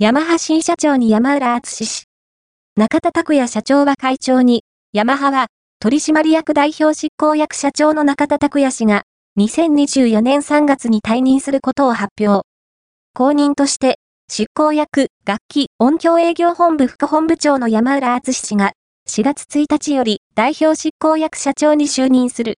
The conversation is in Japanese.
ヤマハ新社長に山浦敦氏。中田拓也社長は会長に、ヤマハは、取締役代表執行役社長の中田拓也氏が、2024年3月に退任することを発表。公認として、執行役、楽器、音響営業本部副本部長の山浦敦氏が、4月1日より代表執行役社長に就任する。